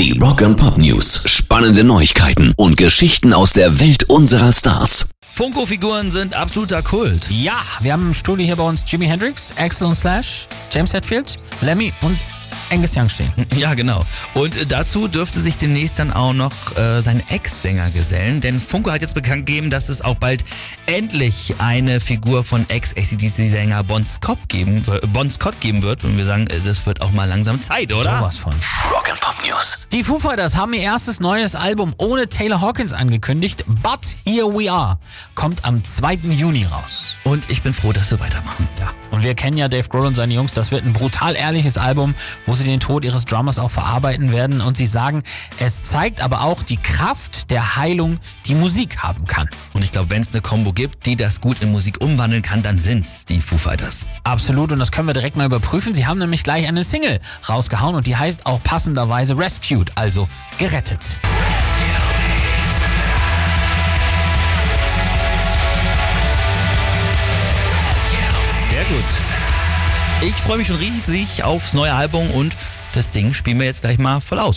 Die Rock and Pop News. Spannende Neuigkeiten und Geschichten aus der Welt unserer Stars. Funko-Figuren sind absoluter Kult. Ja, wir haben im Studio hier bei uns Jimi Hendrix, Axel und Slash, James Hetfield, Lemmy und Angus Young stehen. Ja, genau. Und äh, dazu dürfte sich demnächst dann auch noch äh, sein Ex-Sänger gesellen, denn Funko hat jetzt bekannt gegeben, dass es auch bald endlich eine Figur von Ex-ACDC-Sänger Bon Scott geben, äh, bon Scott geben wird. Und wir sagen, äh, das wird auch mal langsam Zeit, oder? Sowas von. Rock and Pop News. Die Foo Fighters haben ihr erstes neues Album ohne Taylor Hawkins angekündigt. But Here We Are kommt am 2. Juni raus. Und ich bin froh, dass sie weitermachen. Ja. Und wir kennen ja Dave Grohl und seine Jungs. Das wird ein brutal ehrliches Album, wo sie den Tod ihres Drummers auch verarbeiten werden. Und sie sagen, es zeigt aber auch die Kraft der Heilung, die Musik haben kann. Und ich glaube, wenn es eine Combo gibt, die das gut in Musik umwandeln kann, dann sind's die Foo Fighters. Absolut. Und das können wir direkt mal überprüfen. Sie haben nämlich gleich eine Single rausgehauen und die heißt auch passenderweise Rescued, also gerettet. Sehr gut. Ich freue mich schon riesig aufs neue Album und das Ding spielen wir jetzt gleich mal voll aus.